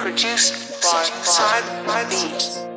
Produced by Side by Beats.